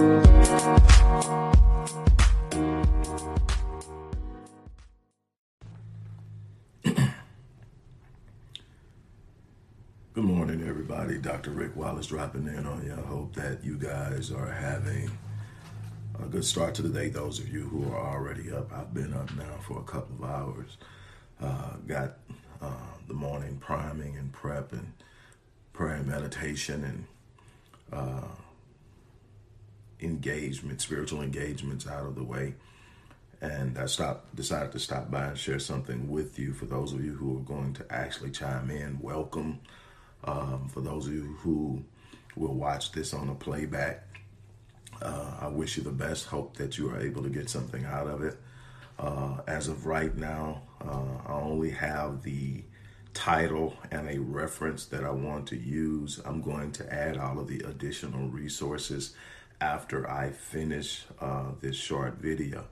Good morning, everybody. Dr. Rick Wallace dropping in on you. I hope that you guys are having a good start to the day. Those of you who are already up, I've been up now for a couple of hours. Uh, got uh, the morning priming and prep and prayer and meditation and uh, engagement, spiritual engagements out of the way. And I stopped, decided to stop by and share something with you. For those of you who are going to actually chime in, welcome. Um, for those of you who will watch this on a playback, uh, I wish you the best. Hope that you are able to get something out of it. Uh, as of right now, uh, I only have the title and a reference that I want to use. I'm going to add all of the additional resources after I finish uh, this short video.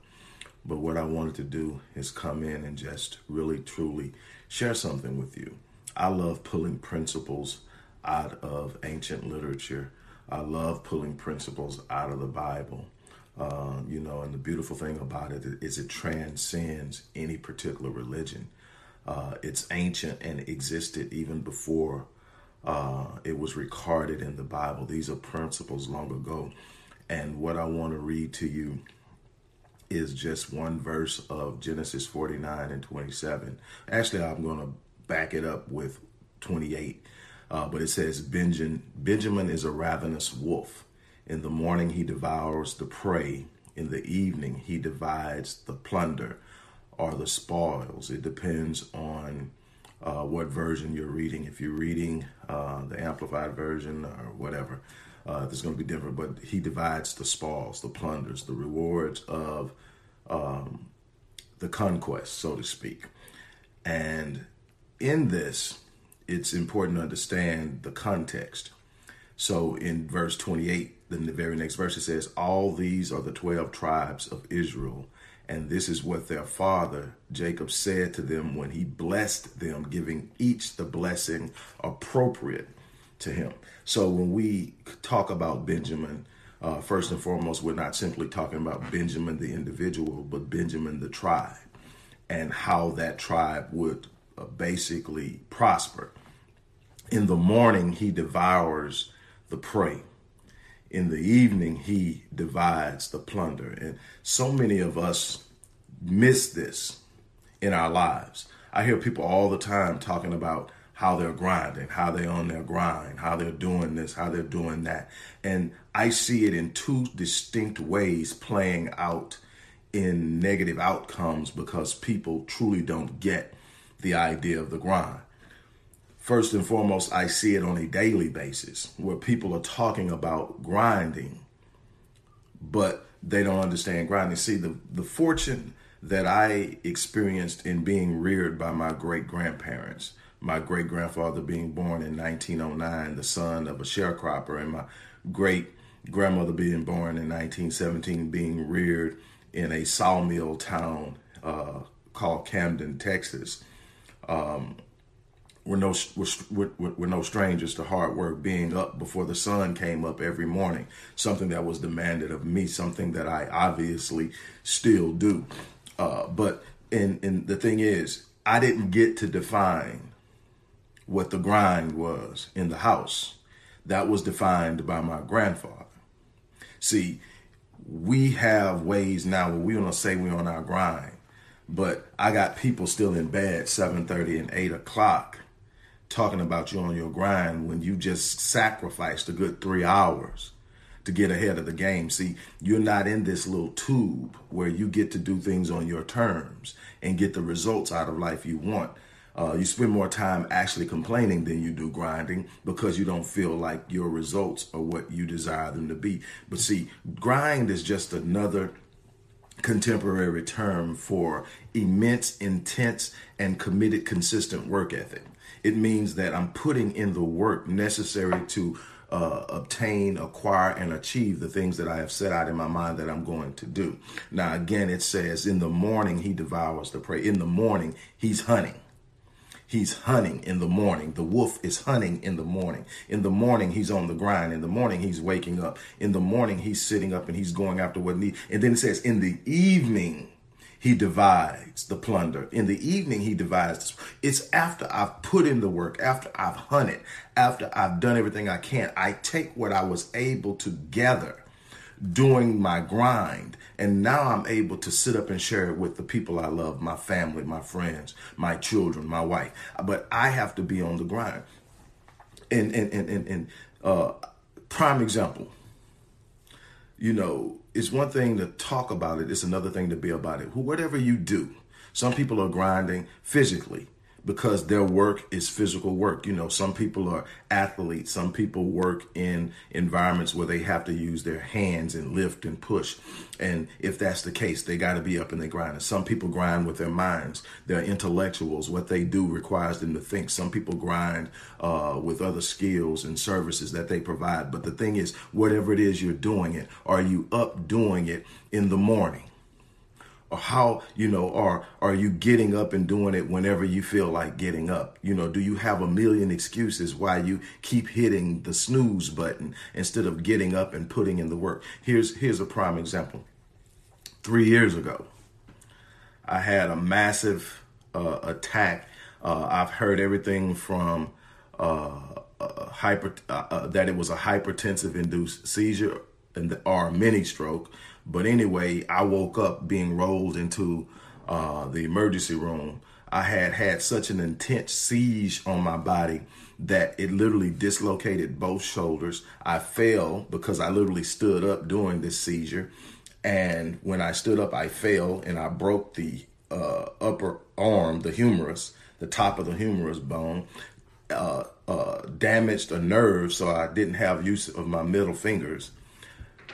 But what I wanted to do is come in and just really truly share something with you. I love pulling principles out of ancient literature. I love pulling principles out of the Bible. Uh, you know, and the beautiful thing about it is it transcends any particular religion. Uh, it's ancient and existed even before uh, it was recorded in the Bible. These are principles long ago. And what I want to read to you is just one verse of Genesis 49 and 27. Actually, I'm going to back it up with 28. Uh, but it says, Benjamin, Benjamin is a ravenous wolf. In the morning, he devours the prey. In the evening, he divides the plunder or the spoils. It depends on uh, what version you're reading. If you're reading uh, the Amplified version or whatever, uh, going to be different. But he divides the spoils, the plunders, the rewards of um, the conquest, so to speak. And in this, it's important to understand the context. So in verse 28, then the very next verse, it says, All these are the 12 tribes of Israel. And this is what their father Jacob said to them when he blessed them, giving each the blessing appropriate to him. So when we talk about Benjamin, uh, first and foremost, we're not simply talking about Benjamin the individual, but Benjamin the tribe and how that tribe would uh, basically prosper. In the morning, he devours the prey. In the evening, he divides the plunder. And so many of us miss this in our lives. I hear people all the time talking about how they're grinding, how they're on their grind, how they're doing this, how they're doing that. And I see it in two distinct ways playing out in negative outcomes because people truly don't get the idea of the grind. First and foremost, I see it on a daily basis where people are talking about grinding, but they don't understand grinding. See, the, the fortune that I experienced in being reared by my great grandparents, my great grandfather being born in 1909, the son of a sharecropper, and my great grandmother being born in 1917, being reared in a sawmill town uh, called Camden, Texas. Um, we're no we're, we're, no strangers to hard work being up before the sun came up every morning something that was demanded of me something that i obviously still do uh, but and and the thing is i didn't get to define what the grind was in the house that was defined by my grandfather see we have ways now where we don't say we're on our grind but i got people still in bed 7.30 and 8 o'clock talking about you on your grind when you just sacrificed a good three hours to get ahead of the game. See, you're not in this little tube where you get to do things on your terms and get the results out of life you want. Uh, you spend more time actually complaining than you do grinding because you don't feel like your results are what you desire them to be. But see, grind is just another contemporary term for immense, intense, and committed, consistent work ethic. It means that I'm putting in the work necessary to uh, obtain, acquire, and achieve the things that I have set out in my mind that I'm going to do. Now, again, it says, in the morning he devours the prey. In the morning, he's hunting. He's hunting in the morning. The wolf is hunting in the morning. In the morning, he's on the grind. In the morning, he's waking up. In the morning, he's sitting up and he's going after what needs. And then it says, in the evening, he divides the plunder. In the evening, he divides. It's after I've put in the work, after I've hunted, after I've done everything I can. I take what I was able to gather doing my grind. And now I'm able to sit up and share it with the people I love, my family, my friends, my children, my wife. But I have to be on the grind. And and and and, and uh, prime example. You know, it's one thing to talk about it. It's another thing to be about it. Whatever you do, some people are grinding physically because their work is physical work. You know, some people are athletes, some people work in environments where they have to use their hands and lift and push. And if that's the case, they got to be up and they grind. And some people grind with their minds. They're intellectuals. What they do requires them to think. Some people grind uh, with other skills and services that they provide. But the thing is, whatever it is you're doing it, are you up doing it in the morning? Or how you know or are you getting up and doing it whenever you feel like getting up? You know do you have a million excuses why you keep hitting the snooze button instead of getting up and putting in the work? Here's here's a prime example. Three years ago i had a massive uh, attack. Uh, i've heard everything from uh, hyper uh, uh, that it was a hypertensive induced seizure and or mini stroke but anyway, I woke up being rolled into uh, the emergency room. I had had such an intense siege on my body that it literally dislocated both shoulders. I fell because I literally stood up during this seizure. And when I stood up, I fell and I broke the uh, upper arm, the humerus, the top of the humerus bone, uh, uh, damaged a nerve, so I didn't have use of my middle fingers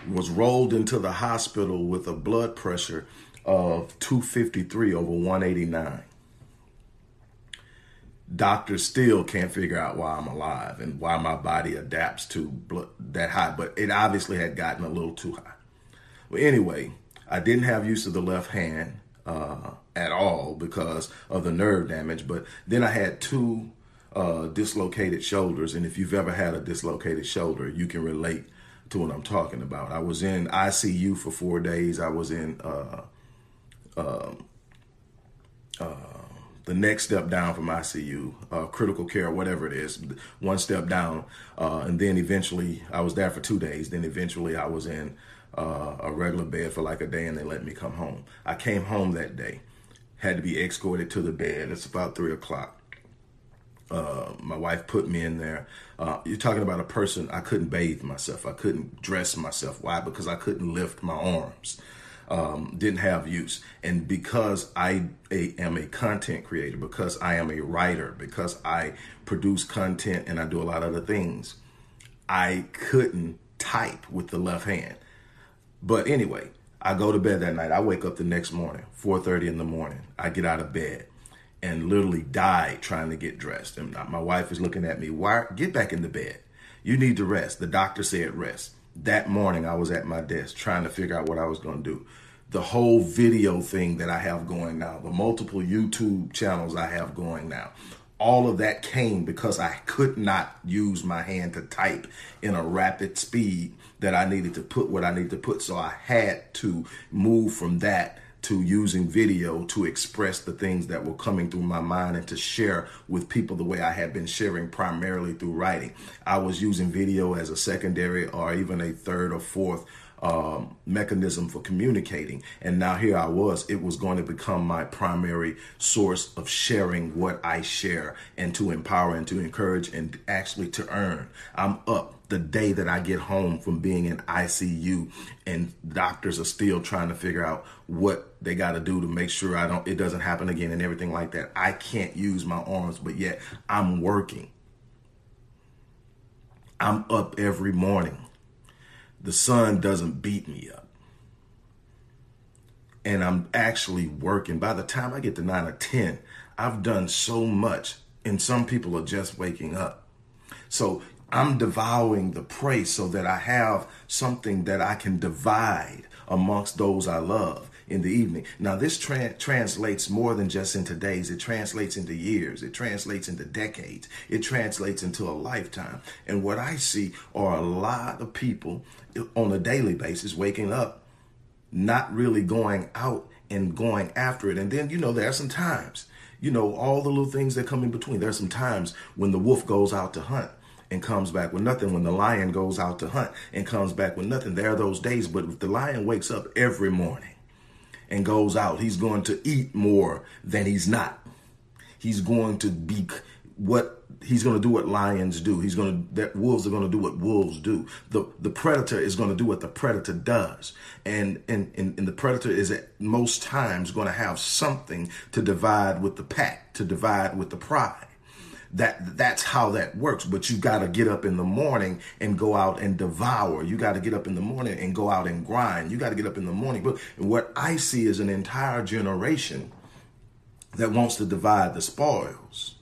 was rolled into the hospital with a blood pressure of 253 over 189. Doctors still can't figure out why I'm alive and why my body adapts to blood that high, but it obviously had gotten a little too high. Well, anyway, I didn't have use of the left hand uh, at all because of the nerve damage, but then I had two uh, dislocated shoulders, and if you've ever had a dislocated shoulder, you can relate to what I'm talking about. I was in ICU for four days. I was in uh, uh, uh, the next step down from ICU, uh, critical care, whatever it is, one step down. Uh, and then eventually I was there for two days. Then eventually I was in uh, a regular bed for like a day and they let me come home. I came home that day, had to be escorted to the bed. It's about three o'clock. Uh, my wife put me in there. Uh, you're talking about a person, I couldn't bathe myself. I couldn't dress myself. Why? Because I couldn't lift my arms. Um, didn't have use. And because I a, am a content creator, because I am a writer, because I produce content and I do a lot of other things, I couldn't type with the left hand. But anyway, I go to bed that night. I wake up the next morning, 4:30 in the morning. I get out of bed and literally died trying to get dressed. And my wife is looking at me, why get back in the bed? You need to rest. The doctor said rest. That morning I was at my desk trying to figure out what I was going to do. The whole video thing that I have going now, the multiple YouTube channels I have going now, all of that came because I could not use my hand to type in a rapid speed that I needed to put what I needed to put. So I had to move from that to using video to express the things that were coming through my mind and to share with people the way I had been sharing primarily through writing. I was using video as a secondary or even a third or fourth um, mechanism for communicating. And now here I was, it was going to become my primary source of sharing what I share and to empower and to encourage and actually to earn. I'm up the day that I get home from being in ICU and doctors are still trying to figure out what they got to do to make sure I don't it doesn't happen again and everything like that. I can't use my arms, but yet I'm working. I'm up every morning. The sun doesn't beat me up. And I'm actually working. By the time I get to 9 or 10, I've done so much and some people are just waking up. So I'm devouring the prey so that I have something that I can divide amongst those I love. in the evening. Now, this tra- translates more than just into days, it translates into years, it translates into decades, it translates into a lifetime. And what I see are a lot of people on a daily basis waking up, not really going out and going after it. And then, you know, there are some times, you know, all the little things that come in between. There are some times when the wolf goes out to hunt and comes back with nothing. When the lion goes out to hunt and comes back with nothing, there are those days. But if the lion wakes up every morning and goes out, he's going to eat more than he's not. He's going to be what he's going to do what lions do. He's going to that wolves are going to do what wolves do. The the predator is going to do what the predator does. And and and, and the predator is at most times going to have something to divide with the pack, to divide with the pride that that's how that works. But you got to get up in the morning and go out and devour. You got to get up in the morning and go out and grind. You got to get up in the morning. But what i see is an entire generation that wants to divide the spoils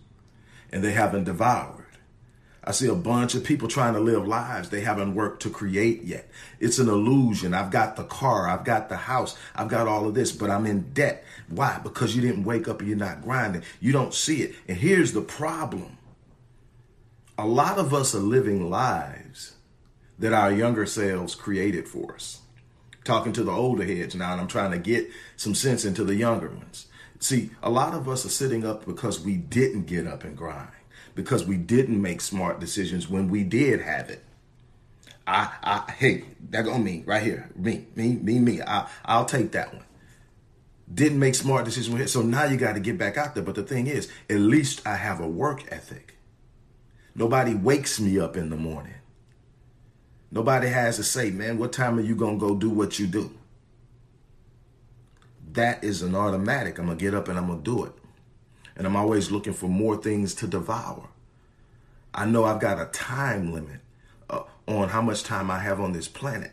and they haven't devoured I see a bunch of people trying to live lives they haven't worked to create yet. It's an illusion. I've got the car, I've got the house, I've got all of this, but I'm in debt. Why? Because you didn't wake up and you're not grinding. You don't see it. And here's the problem a lot of us are living lives that our younger selves created for us. Talking to the older heads now, and I'm trying to get some sense into the younger ones. See, a lot of us are sitting up because we didn't get up and grind because we didn't make smart decisions when we did have it. I, I, hey, that on me right here, me, me, me, me. I, I'll take that one. Didn't make smart decisions. So now you got to get back out there. But the thing is, at least I have a work ethic. Nobody wakes me up in the morning. Nobody has to say, man, what time are you to go do what you do? That is an automatic. I'm to get up and I'm to do it and I'm always looking for more things to devour. I know I've got a time limit uh, on how much time I have on this planet.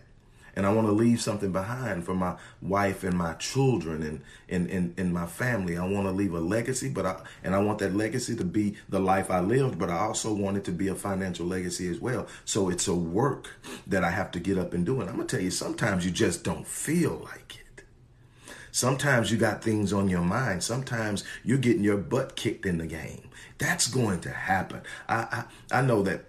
And I want to leave something behind for my wife and my children and, and, and, and my family. I want to leave a legacy, but I, and I want that legacy to be the life I lived, but I also want it to be a financial legacy as well. So it's a work that I have to get up and do. And I'm going to tell you, sometimes you just don't feel like it. Sometimes you got things on your mind. Sometimes you're getting your butt kicked in the game. That's going to happen. I I, I know that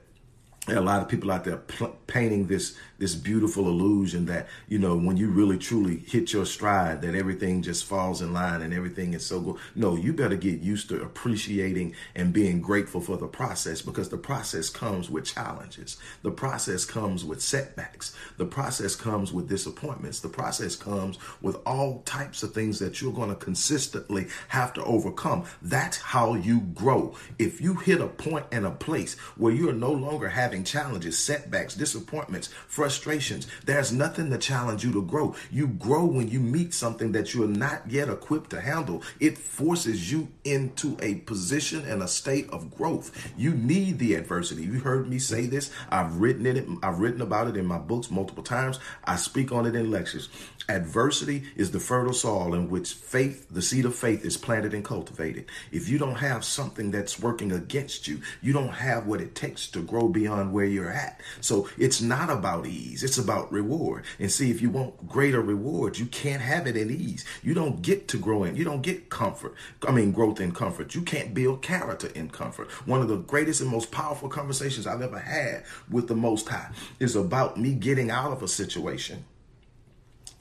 a lot of people out there pl- painting this this beautiful illusion that you know when you really truly hit your stride that everything just falls in line and everything is so good. No you better get used to appreciating and being grateful for the process because the process comes with challenges. The process comes with setbacks. The process comes with disappointments. The process comes with all types of things that you're going to consistently have to overcome. That's how you grow. If you hit a point and a place where you're no longer having challenges setbacks disappointments frustrations frustrations. There's nothing to challenge you to grow. You grow when you meet something that you're not yet equipped to handle. It forces you into a position and a state of growth. You need the adversity. You heard me say this. I've written it. I've written about it in my books multiple times. I speak on it in lectures. Adversity is the fertile soil in which faith, the seed of faith, is planted and cultivated. If you don't have something that's working against you, you don't have what it takes to grow beyond where you're at. So it's not about it's about reward. And see, if you want greater rewards, you can't have it in ease. You don't get to grow in, you don't get comfort. I mean, growth in comfort. You can't build character in comfort. One of the greatest and most powerful conversations I've ever had with the Most High is about me getting out of a situation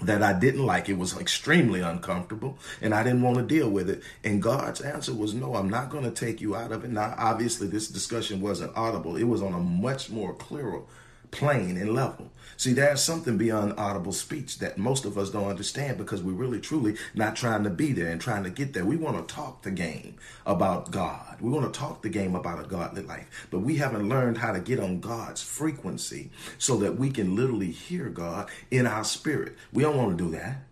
that I didn't like. It was extremely uncomfortable and I didn't want to deal with it. And God's answer was, No, I'm not going to take you out of it. Now, obviously, this discussion wasn't audible, it was on a much more clearer plane and level. See, there's something beyond audible speech that most of us don't understand because we're really truly not trying to be there and trying to get there. We want to talk the game about God. We want to talk the game about a godly life, but we haven't learned how to get on God's frequency so that we can literally hear God in our spirit. We don't want to do that.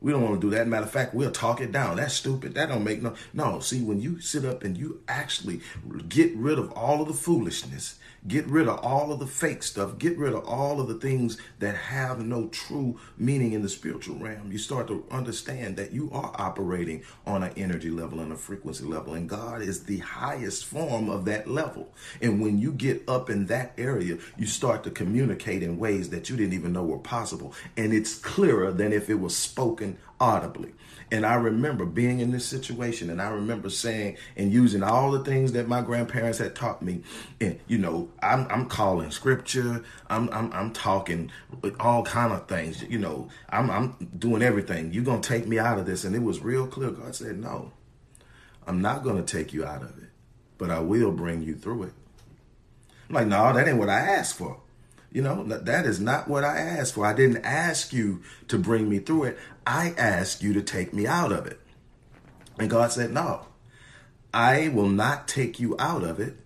We don't want to do that. Matter of fact, we'll talk it down. That's stupid. That don't make no no. See, when you sit up and you actually get rid of all of the foolishness Get rid of all of the fake stuff. Get rid of all of the things that have no true meaning in the spiritual realm. You start to understand that you are operating on an energy level and a frequency level, and God is the highest form of that level. And when you get up in that area, you start to communicate in ways that you didn't even know were possible. And it's clearer than if it was spoken audibly. And I remember being in this situation, and I remember saying and using all the things that my grandparents had taught me. And you know, I'm I'm calling scripture. I'm I'm I'm talking all kind of things. You know, I'm I'm doing everything. You're gonna take me out of this, and it was real clear. God said, "No, I'm not gonna take you out of it, but I will bring you through it." I'm like, no, that ain't what I asked for. You know, that is not what I asked for. I didn't ask you to bring me through it. I asked you to take me out of it. And God said, No, I will not take you out of it.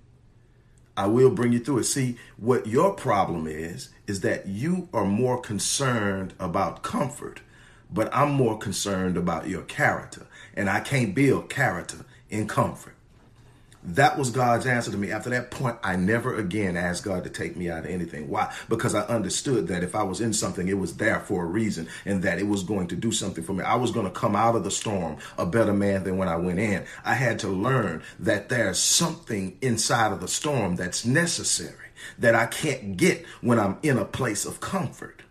I will bring you through it. See, what your problem is, is that you are more concerned about comfort, but I'm more concerned about your character. And I can't build character in comfort. That was God's answer to me. After that point, I never again asked God to take me out of anything. Why? Because I understood that if I was in something, it was there for a reason and that it was going to do something for me. I was going to come out of the storm a better man than when I went in. I had to learn that there's something inside of the storm that's necessary that I can't get when I'm in a place of comfort.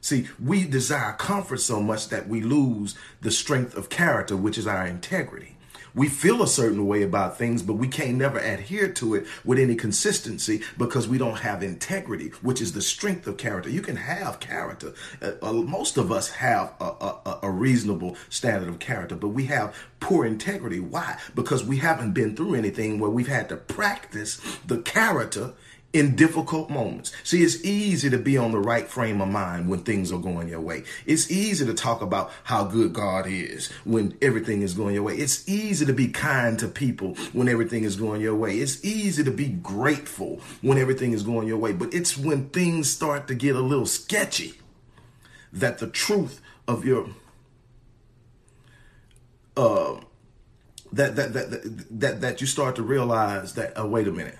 See, we desire comfort so much that we lose the strength of character, which is our integrity we feel a certain way about things, but we can't never adhere to it with any consistency because we don't have integrity, which is the strength of character. You can have character. Uh, uh, most of us have a, a, a reasonable standard of character, but we have poor integrity. Why? Because we haven't been through anything where we've had to practice the character in difficult moments. See, it's easy to be on the right frame of mind when things are going your way. It's easy to talk about how good God is when everything is going your way. It's easy to be kind to people when everything is going your way. It's easy to be grateful when everything is going your way. But it's when things start to get a little sketchy that the truth of your uh, that, that that that that that you start to realize that oh wait a minute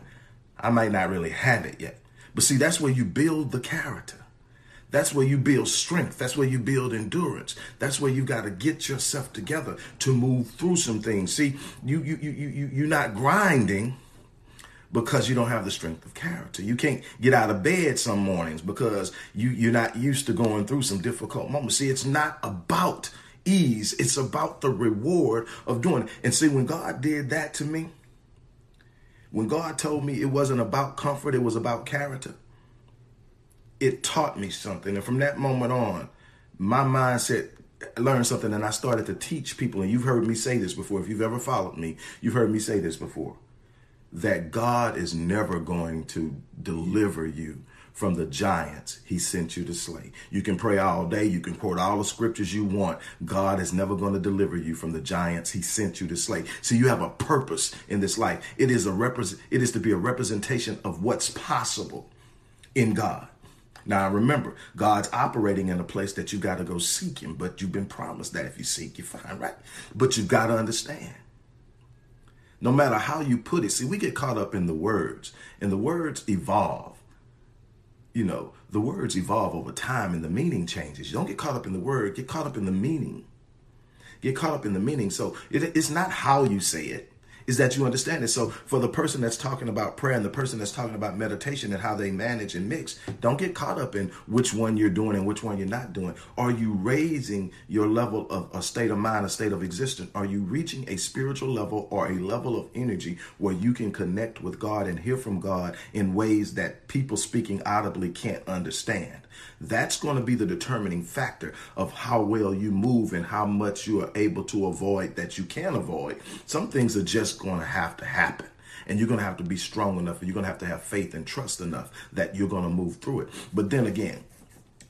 I might not really have it yet. But see, that's where you build the character. That's where you build strength. That's where you build endurance. That's where you got to get yourself together to move through some things. See, you you you you you're not grinding because you don't have the strength of character. You can't get out of bed some mornings because you you're not used to going through some difficult moments. See, it's not about ease. It's about the reward of doing it. And see, when God did that to me, when God told me it wasn't about comfort, it was about character, it taught me something. And from that moment on, my mindset learned something and I started to teach people. And you've heard me say this before. If you've ever followed me, you've heard me say this before that God is never going to deliver you from the giants he sent you to slay. You can pray all day, you can quote all the scriptures you want. God is never going to deliver you from the giants he sent you to slay. So you have a purpose in this life. It is a represent it is to be a representation of what's possible in God. Now remember, God's operating in a place that you got to go seek him, but you've been promised that if you seek, you find, right? But you got to understand. No matter how you put it, see, we get caught up in the words, and the words evolve you know, the words evolve over time and the meaning changes. You don't get caught up in the word, get caught up in the meaning. Get caught up in the meaning. So it, it's not how you say it, is that you understand it. So for the person that's talking about prayer and the person that's talking about meditation and how they manage and mix, don't get caught up in which one you're doing and which one you're not doing. Are you raising your level of a state of mind, a state of existence? Are you reaching a spiritual level or a level of energy where you can connect with God and hear from God in ways that people speaking audibly can't understand? That's going to be the determining factor of how well you move and how much you are able to avoid that you can avoid. Some things are just going to have to happen. And you're going to have to be strong enough and you're going to have to have faith and trust enough that you're going to move through it. But then again,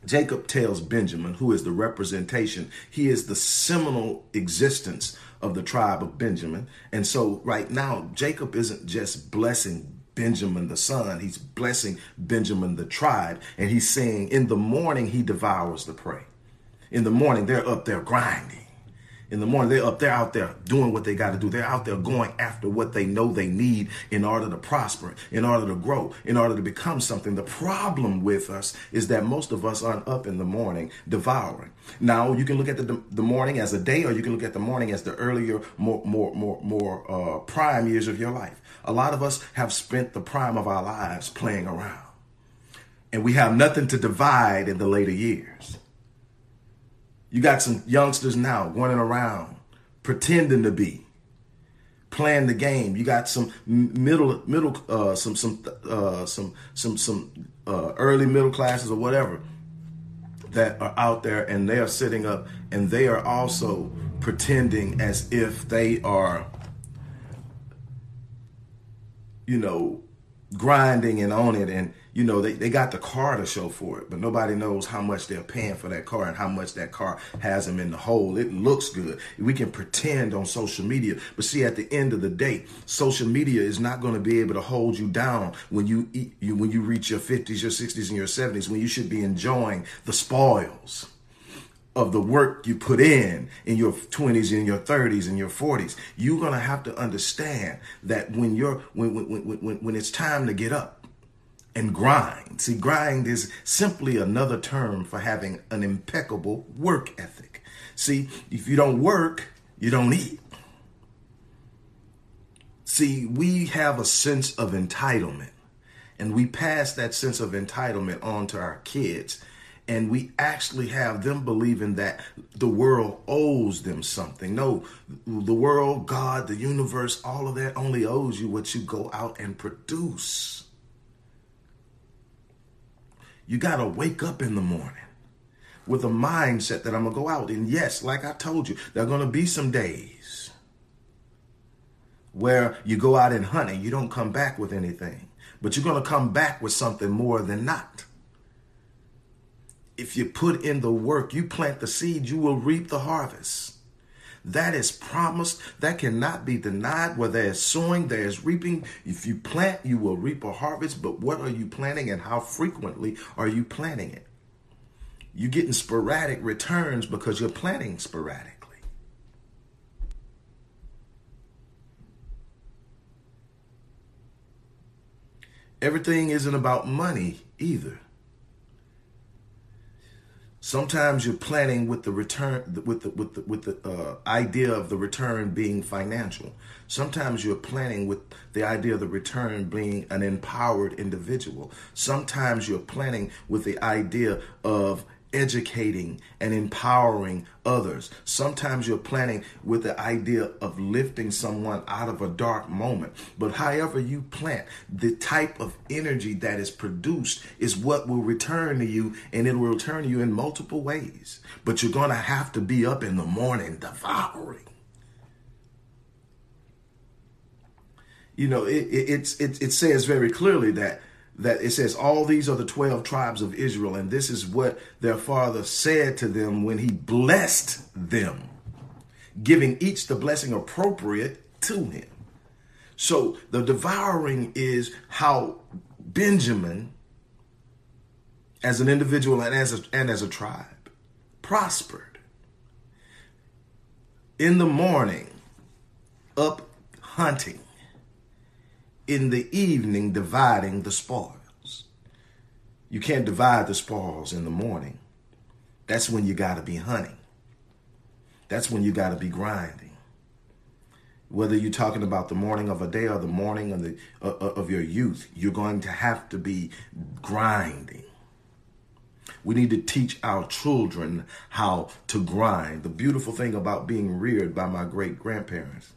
Jacob tells Benjamin, who is the representation, he is the seminal existence of the tribe of Benjamin. And so right now, Jacob isn't just blessing Benjamin the son. He's blessing Benjamin the tribe. And he's saying, in the morning, he devours the prey. In the morning, they're up there grinding. In the morning, they're up there out there doing what they got to do. They're out there going after what they know they need in order to prosper, in order to grow, in order to become something. The problem with us is that most of us aren't up in the morning devouring. Now, you can look at the, the morning as a day, or you can look at the morning as the earlier, more, more, more, more uh, prime years of your life. A lot of us have spent the prime of our lives playing around, and we have nothing to divide in the later years. You got some youngsters now running around pretending to be playing the game. You got some middle middle uh, some some uh, some some some uh, early middle classes or whatever that are out there and they are sitting up and they are also pretending as if they are you know grinding and on it and you know they, they got the car to show for it but nobody knows how much they're paying for that car and how much that car has them in the hole. It looks good. We can pretend on social media but see at the end of the day social media is not going to be able to hold you down when you eat you when you reach your 50s your 60s and your 70s when you should be enjoying the spoils of the work you put in in your 20s and your 30s and your 40s you're going to have to understand that when you're when when when when it's time to get up and grind see grind is simply another term for having an impeccable work ethic. See if you don't work you don't eat. See we have a sense of entitlement and we pass that sense of entitlement on to our kids and we actually have them believing that the world owes them something. No, the world, God, the universe, all of that only owes you what you go out and produce. You got to wake up in the morning with a mindset that I'm going to go out. And yes, like I told you, there are going to be some days where you go out and hunt and you don't come back with anything, but you're going to come back with something more than not if you put in the work, you plant the seed, you will reap the harvest. That is promised. That cannot be denied. Where there is sowing, there is reaping. If you plant, you will reap a harvest. But what are you planting and how frequently are you planting it? You're getting sporadic returns because you're planting sporadically. Everything isn't about money either. Sometimes you're planning with the return with the with the with the uh, idea of the return being financial. Sometimes you're planning with the idea of the return being an empowered individual. Sometimes you're planning with the idea of educating and empowering others. Sometimes you're planning with the idea of lifting someone out of a dark moment. But however you plant, the type of energy that is produced is what will return to you, and it will return to you in multiple ways. But you're going to have to be up in the morning devouring. You know, it, it, it, it says very clearly that that it says all these are the 12 tribes of Israel and this is what their father said to them when he blessed them giving each the blessing appropriate to him. So the devouring is how Benjamin as an individual and as a, and as a tribe prospered. In the morning up hunting in the evening dividing the spoils. You can't divide the spoils in the morning. That's when you got to be hunting. That's when you got to be grinding. Whether you're talking about the morning of a day or the morning of the uh, of your youth, you're going to have to be grinding. We need to teach our children how to grind. The beautiful thing about being reared by my great grandparents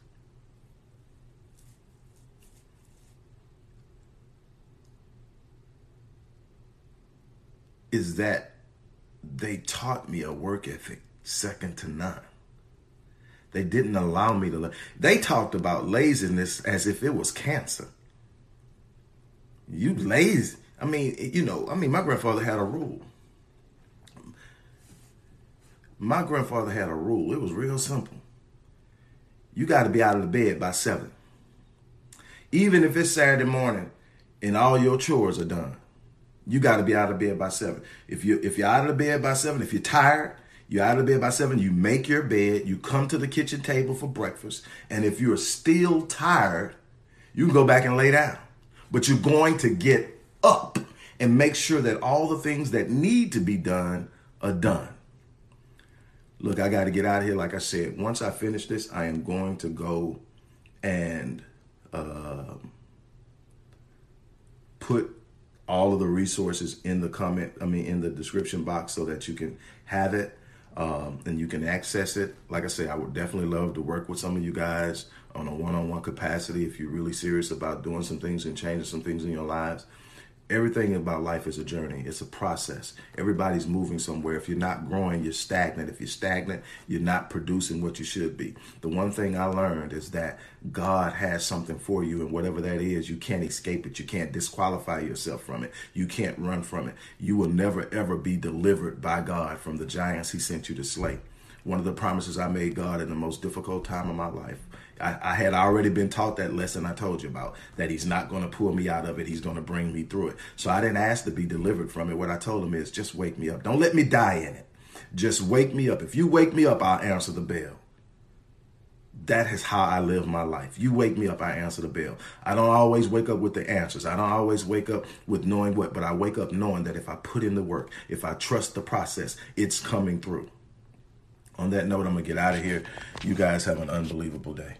is that they taught me a work ethic second to none. They didn't allow me to. They talked about laziness as if it was cancer. You lazy. I mean, you know, I mean, my grandfather had a rule. My grandfather had a rule. It was real simple. You got to be out of the bed by seven. Even if it's Saturday morning and all your chores are done. You got to be out of bed by seven. If you if you're out of bed by seven, if you're tired, you're out of bed by seven. You make your bed. You come to the kitchen table for breakfast. And if you're still tired, you can go back and lay down. But you're going to get up and make sure that all the things that need to be done are done. Look, I got to get out of here. Like I said, once I finish this, I am going to go and uh, put all of the resources in the comment, I mean, in the description box so that you can have it. um, and you can access it. Like I say, I would definitely love to work with some of you guys on a one-on-one capacity if you're really serious about doing some things and changing some things in your lives everything about life is a journey. It's a process. Everybody's moving somewhere. If you're not growing you're stagnant. If you're stagnant you're not producing what you should be. The one thing i learned is that god has something for you and whatever that is you can't escape it. You can't disqualify yourself from it. You can't run from it. You will never ever be delivered by god from the giants he sent you to slay. One of the promises i made god in the most difficult time of my life I, I, had already been taught that lesson I told you about, that he's not going to pull me out of it. He's going to bring me through it. So I didn't ask to be delivered from it. What I told him is just wake me up. Don't let me die in it. Just wake me up. If you wake me up, I'll answer the bell. That is how I live my life. You wake me up, I answer the bell. I don't always wake up with the answers. I don't always wake up with knowing what, but I wake up knowing that if I put in the work, if I trust the process, it's coming through. On that note, I'm going to get out of here. You guys have an unbelievable day.